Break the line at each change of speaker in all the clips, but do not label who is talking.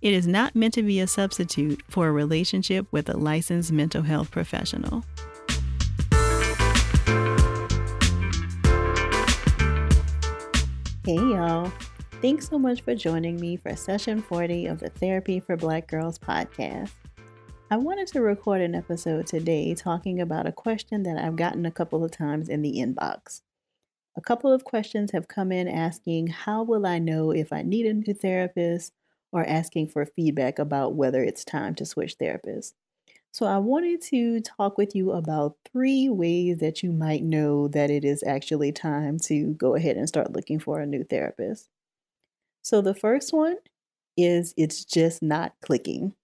it is not meant to be a substitute for a relationship with a licensed mental health professional. Hey, y'all. Thanks so much for joining me for session 40 of the Therapy for Black Girls podcast. I wanted to record an episode today talking about a question that I've gotten a couple of times in the inbox. A couple of questions have come in asking, How will I know if I need a new therapist? Or asking for feedback about whether it's time to switch therapists. So, I wanted to talk with you about three ways that you might know that it is actually time to go ahead and start looking for a new therapist. So, the first one is it's just not clicking.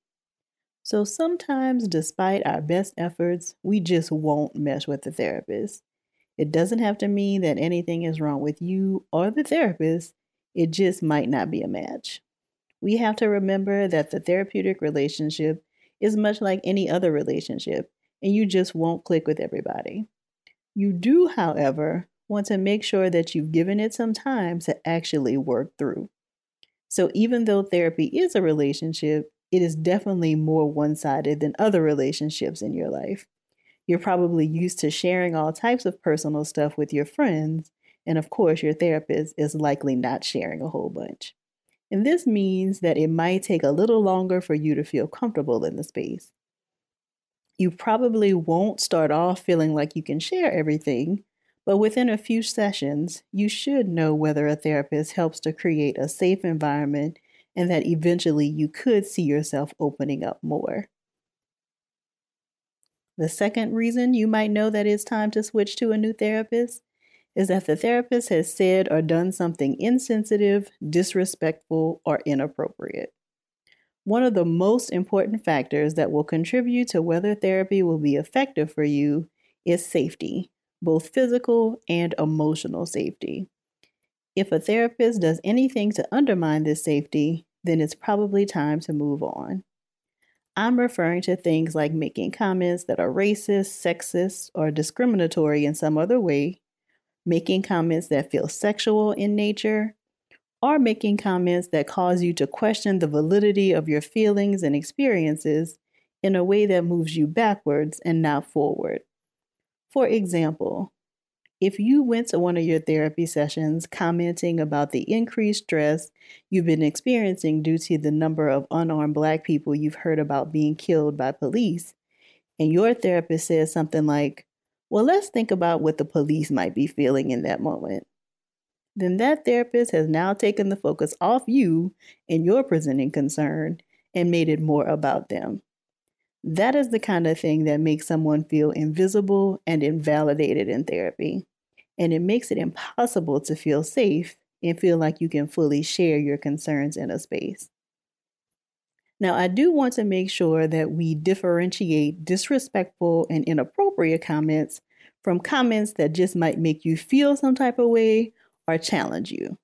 So, sometimes, despite our best efforts, we just won't mesh with the therapist. It doesn't have to mean that anything is wrong with you or the therapist, it just might not be a match. We have to remember that the therapeutic relationship is much like any other relationship, and you just won't click with everybody. You do, however, want to make sure that you've given it some time to actually work through. So, even though therapy is a relationship, it is definitely more one sided than other relationships in your life. You're probably used to sharing all types of personal stuff with your friends, and of course, your therapist is likely not sharing a whole bunch. And this means that it might take a little longer for you to feel comfortable in the space. You probably won't start off feeling like you can share everything, but within a few sessions, you should know whether a therapist helps to create a safe environment and that eventually you could see yourself opening up more. The second reason you might know that it's time to switch to a new therapist is that the therapist has said or done something insensitive, disrespectful, or inappropriate. One of the most important factors that will contribute to whether therapy will be effective for you is safety, both physical and emotional safety. If a therapist does anything to undermine this safety, then it's probably time to move on. I'm referring to things like making comments that are racist, sexist, or discriminatory in some other way, making comments that feel sexual in nature, or making comments that cause you to question the validity of your feelings and experiences in a way that moves you backwards and not forward. For example, if you went to one of your therapy sessions commenting about the increased stress you've been experiencing due to the number of unarmed Black people you've heard about being killed by police, and your therapist says something like, well, let's think about what the police might be feeling in that moment. Then that therapist has now taken the focus off you and your presenting concern and made it more about them. That is the kind of thing that makes someone feel invisible and invalidated in therapy. And it makes it impossible to feel safe and feel like you can fully share your concerns in a space. Now, I do want to make sure that we differentiate disrespectful and inappropriate comments from comments that just might make you feel some type of way or challenge you.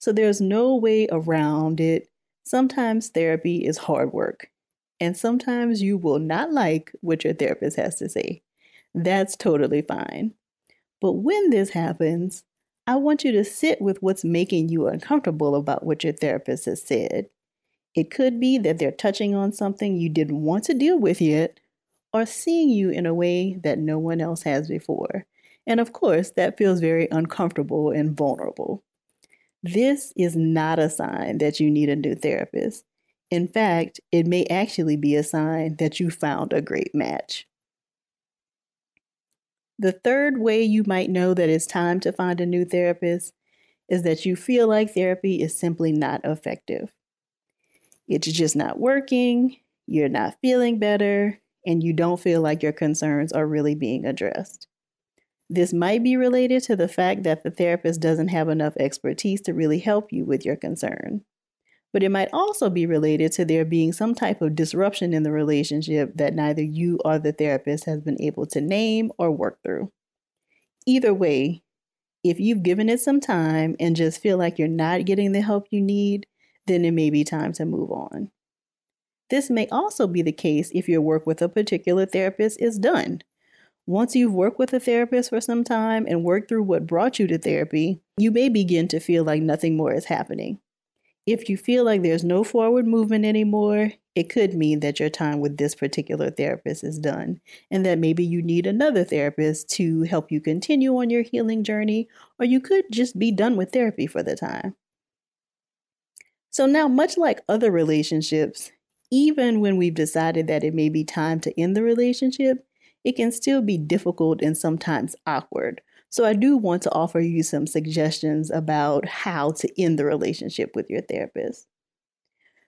So there's no way around it. Sometimes therapy is hard work, and sometimes you will not like what your therapist has to say. That's totally fine. But when this happens, I want you to sit with what's making you uncomfortable about what your therapist has said it could be that they're touching on something you didn't want to deal with yet, or seeing you in a way that no one else has before. And of course, that feels very uncomfortable and vulnerable. This is not a sign that you need a new therapist. In fact, it may actually be a sign that you found a great match. The third way you might know that it's time to find a new therapist is that you feel like therapy is simply not effective it's just not working, you're not feeling better, and you don't feel like your concerns are really being addressed. This might be related to the fact that the therapist doesn't have enough expertise to really help you with your concern. but it might also be related to there being some type of disruption in the relationship that neither you or the therapist has been able to name or work through. Either way, if you've given it some time and just feel like you're not getting the help you need, then it may be time to move on. This may also be the case if your work with a particular therapist is done. Once you've worked with a therapist for some time and worked through what brought you to therapy, you may begin to feel like nothing more is happening. If you feel like there's no forward movement anymore, it could mean that your time with this particular therapist is done and that maybe you need another therapist to help you continue on your healing journey, or you could just be done with therapy for the time. So, now, much like other relationships, even when we've decided that it may be time to end the relationship, it can still be difficult and sometimes awkward. So, I do want to offer you some suggestions about how to end the relationship with your therapist.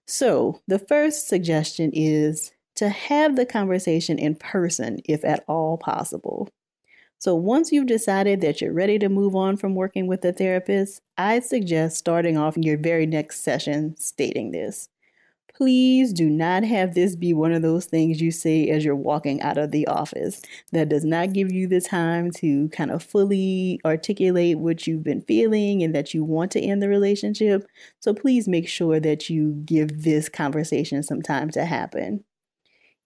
So, the first suggestion is to have the conversation in person if at all possible. So, once you've decided that you're ready to move on from working with a therapist, I suggest starting off your very next session stating this. Please do not have this be one of those things you say as you're walking out of the office. That does not give you the time to kind of fully articulate what you've been feeling and that you want to end the relationship. So please make sure that you give this conversation some time to happen.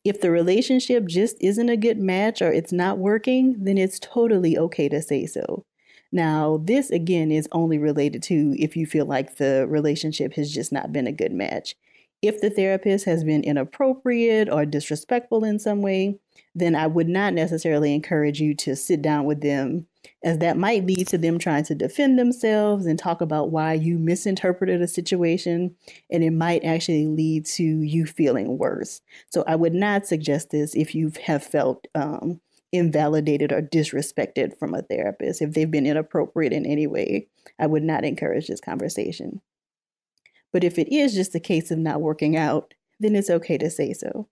If the relationship just isn't a good match or it's not working, then it's totally okay to say so. Now, this again is only related to if you feel like the relationship has just not been a good match. If the therapist has been inappropriate or disrespectful in some way, then I would not necessarily encourage you to sit down with them, as that might lead to them trying to defend themselves and talk about why you misinterpreted a situation, and it might actually lead to you feeling worse. So I would not suggest this if you have felt um, invalidated or disrespected from a therapist. If they've been inappropriate in any way, I would not encourage this conversation. But if it is just a case of not working out, then it's okay to say so.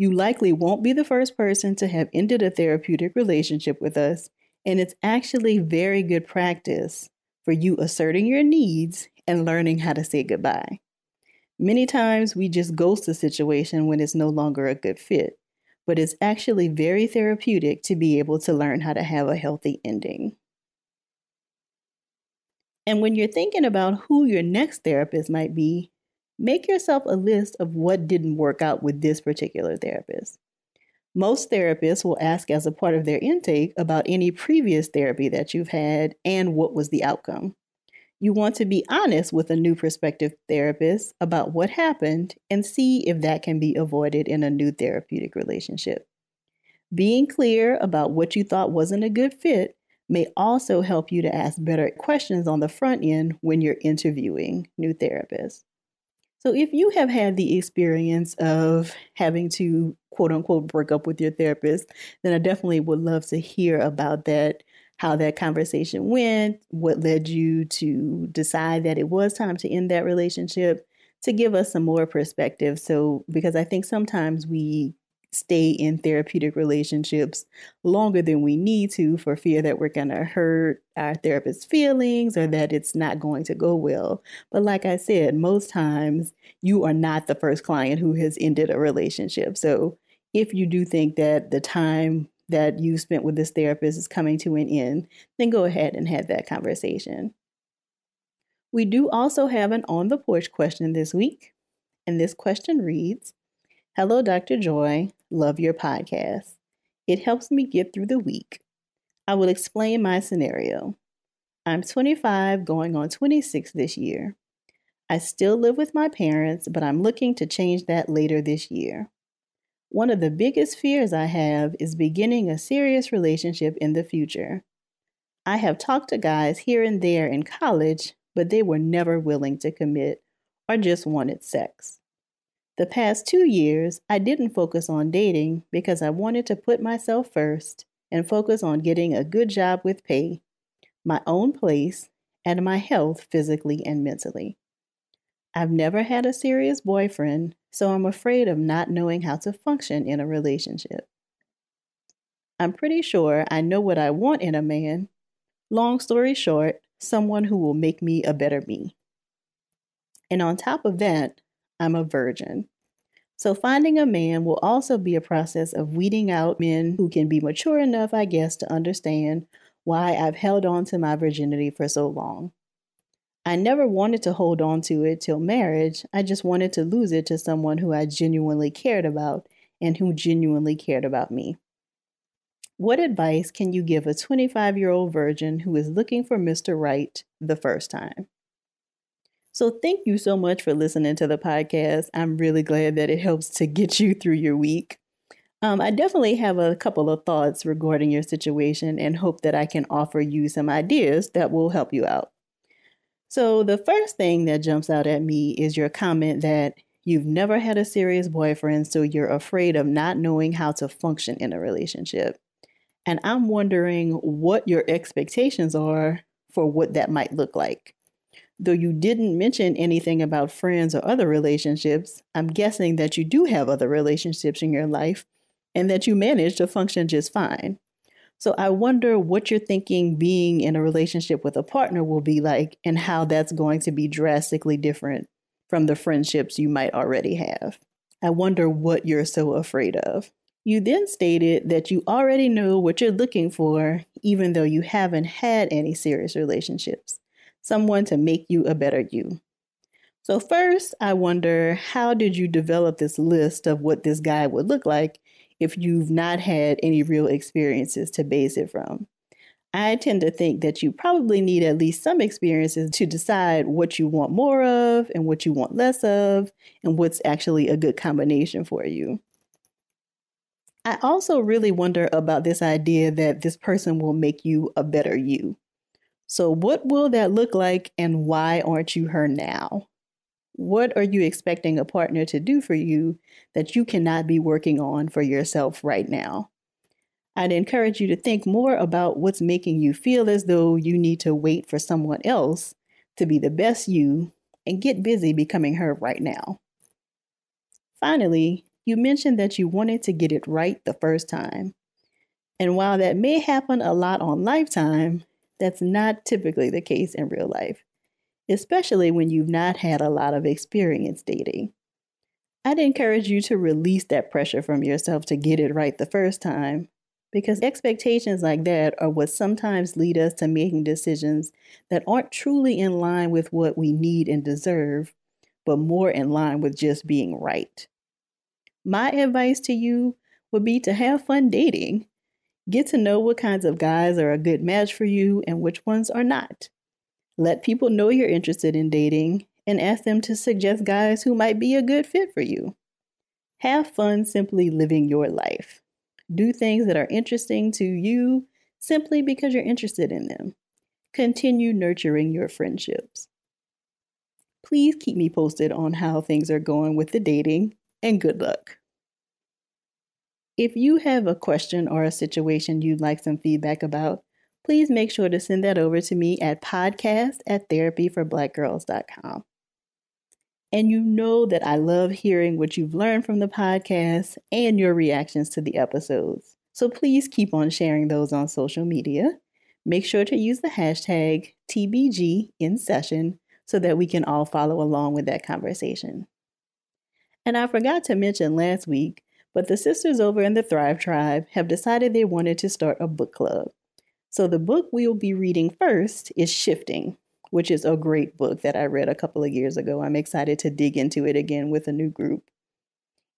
You likely won't be the first person to have ended a therapeutic relationship with us, and it's actually very good practice for you asserting your needs and learning how to say goodbye. Many times we just ghost a situation when it's no longer a good fit, but it's actually very therapeutic to be able to learn how to have a healthy ending. And when you're thinking about who your next therapist might be, make yourself a list of what didn't work out with this particular therapist. Most therapists will ask as a part of their intake about any previous therapy that you've had and what was the outcome. You want to be honest with a new prospective therapist about what happened and see if that can be avoided in a new therapeutic relationship. Being clear about what you thought wasn't a good fit may also help you to ask better questions on the front end when you're interviewing new therapists. So, if you have had the experience of having to quote unquote break up with your therapist, then I definitely would love to hear about that, how that conversation went, what led you to decide that it was time to end that relationship, to give us some more perspective. So, because I think sometimes we stay in therapeutic relationships longer than we need to for fear that we're going to hurt our therapist's feelings or that it's not going to go well. But like I said, most times you are not the first client who has ended a relationship. So if you do think that the time that you spent with this therapist is coming to an end, then go ahead and have that conversation. We do also have an on the porch question this week. And this question reads Hello, Dr. Joy. Love your podcast. It helps me get through the week. I will explain my scenario. I'm 25, going on 26 this year. I still live with my parents, but I'm looking to change that later this year. One of the biggest fears I have is beginning a serious relationship in the future. I have talked to guys here and there in college, but they were never willing to commit or just wanted sex. The past two years, I didn't focus on dating because I wanted to put myself first and focus on getting a good job with pay, my own place, and my health physically and mentally. I've never had a serious boyfriend, so I'm afraid of not knowing how to function in a relationship. I'm pretty sure I know what I want in a man. Long story short, someone who will make me a better me. And on top of that, I'm a virgin. So finding a man will also be a process of weeding out men who can be mature enough, I guess, to understand why I've held on to my virginity for so long. I never wanted to hold on to it till marriage. I just wanted to lose it to someone who I genuinely cared about and who genuinely cared about me. What advice can you give a 25 year old virgin who is looking for Mr. Right the first time? So, thank you so much for listening to the podcast. I'm really glad that it helps to get you through your week. Um, I definitely have a couple of thoughts regarding your situation and hope that I can offer you some ideas that will help you out. So, the first thing that jumps out at me is your comment that you've never had a serious boyfriend, so you're afraid of not knowing how to function in a relationship. And I'm wondering what your expectations are for what that might look like. Though you didn't mention anything about friends or other relationships, I'm guessing that you do have other relationships in your life and that you manage to function just fine. So I wonder what you're thinking being in a relationship with a partner will be like and how that's going to be drastically different from the friendships you might already have. I wonder what you're so afraid of. You then stated that you already know what you're looking for, even though you haven't had any serious relationships someone to make you a better you. So, first, I wonder how did you develop this list of what this guy would look like if you've not had any real experiences to base it from? I tend to think that you probably need at least some experiences to decide what you want more of and what you want less of, and what's actually a good combination for you. I also really wonder about this idea that this person will make you a better you. So, what will that look like, and why aren't you her now? What are you expecting a partner to do for you that you cannot be working on for yourself right now? I'd encourage you to think more about what's making you feel as though you need to wait for someone else to be the best you and get busy becoming her right now. Finally, you mentioned that you wanted to get it right the first time. And while that may happen a lot on Lifetime, that's not typically the case in real life, especially when you've not had a lot of experience dating. I'd encourage you to release that pressure from yourself to get it right the first time, because expectations like that are what sometimes lead us to making decisions that aren't truly in line with what we need and deserve, but more in line with just being right. My advice to you would be to have fun dating Get to know what kinds of guys are a good match for you and which ones are not. Let people know you're interested in dating and ask them to suggest guys who might be a good fit for you. Have fun simply living your life. Do things that are interesting to you simply because you're interested in them. Continue nurturing your friendships. Please keep me posted on how things are going with the dating, and good luck. If you have a question or a situation you'd like some feedback about, please make sure to send that over to me at podcast at therapyforblackgirls.com. And you know that I love hearing what you've learned from the podcast and your reactions to the episodes. So please keep on sharing those on social media. Make sure to use the hashtag TBG in session so that we can all follow along with that conversation. And I forgot to mention last week but the sisters over in the Thrive Tribe have decided they wanted to start a book club. So the book we will be reading first is Shifting, which is a great book that I read a couple of years ago. I'm excited to dig into it again with a new group.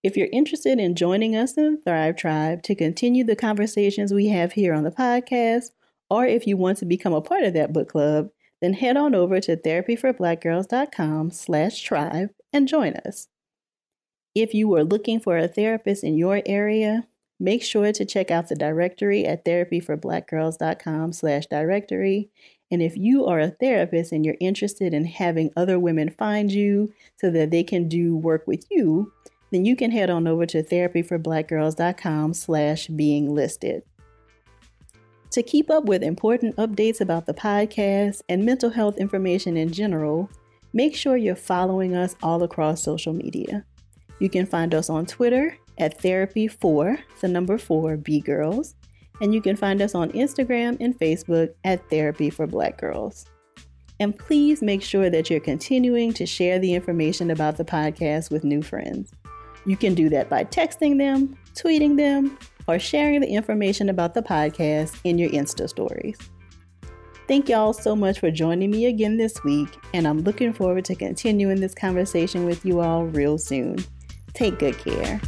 If you're interested in joining us in the Thrive Tribe to continue the conversations we have here on the podcast, or if you want to become a part of that book club, then head on over to therapyforblackgirls.com slash tribe and join us. If you are looking for a therapist in your area, make sure to check out the directory at therapyforblackgirls.com slash directory. And if you are a therapist and you're interested in having other women find you so that they can do work with you, then you can head on over to therapyforblackgirls.com slash being listed. To keep up with important updates about the podcast and mental health information in general, make sure you're following us all across social media. You can find us on Twitter at Therapy for the number four B Girls, and you can find us on Instagram and Facebook at Therapy for Black Girls. And please make sure that you're continuing to share the information about the podcast with new friends. You can do that by texting them, tweeting them, or sharing the information about the podcast in your Insta stories. Thank y'all so much for joining me again this week, and I'm looking forward to continuing this conversation with you all real soon. Take good care.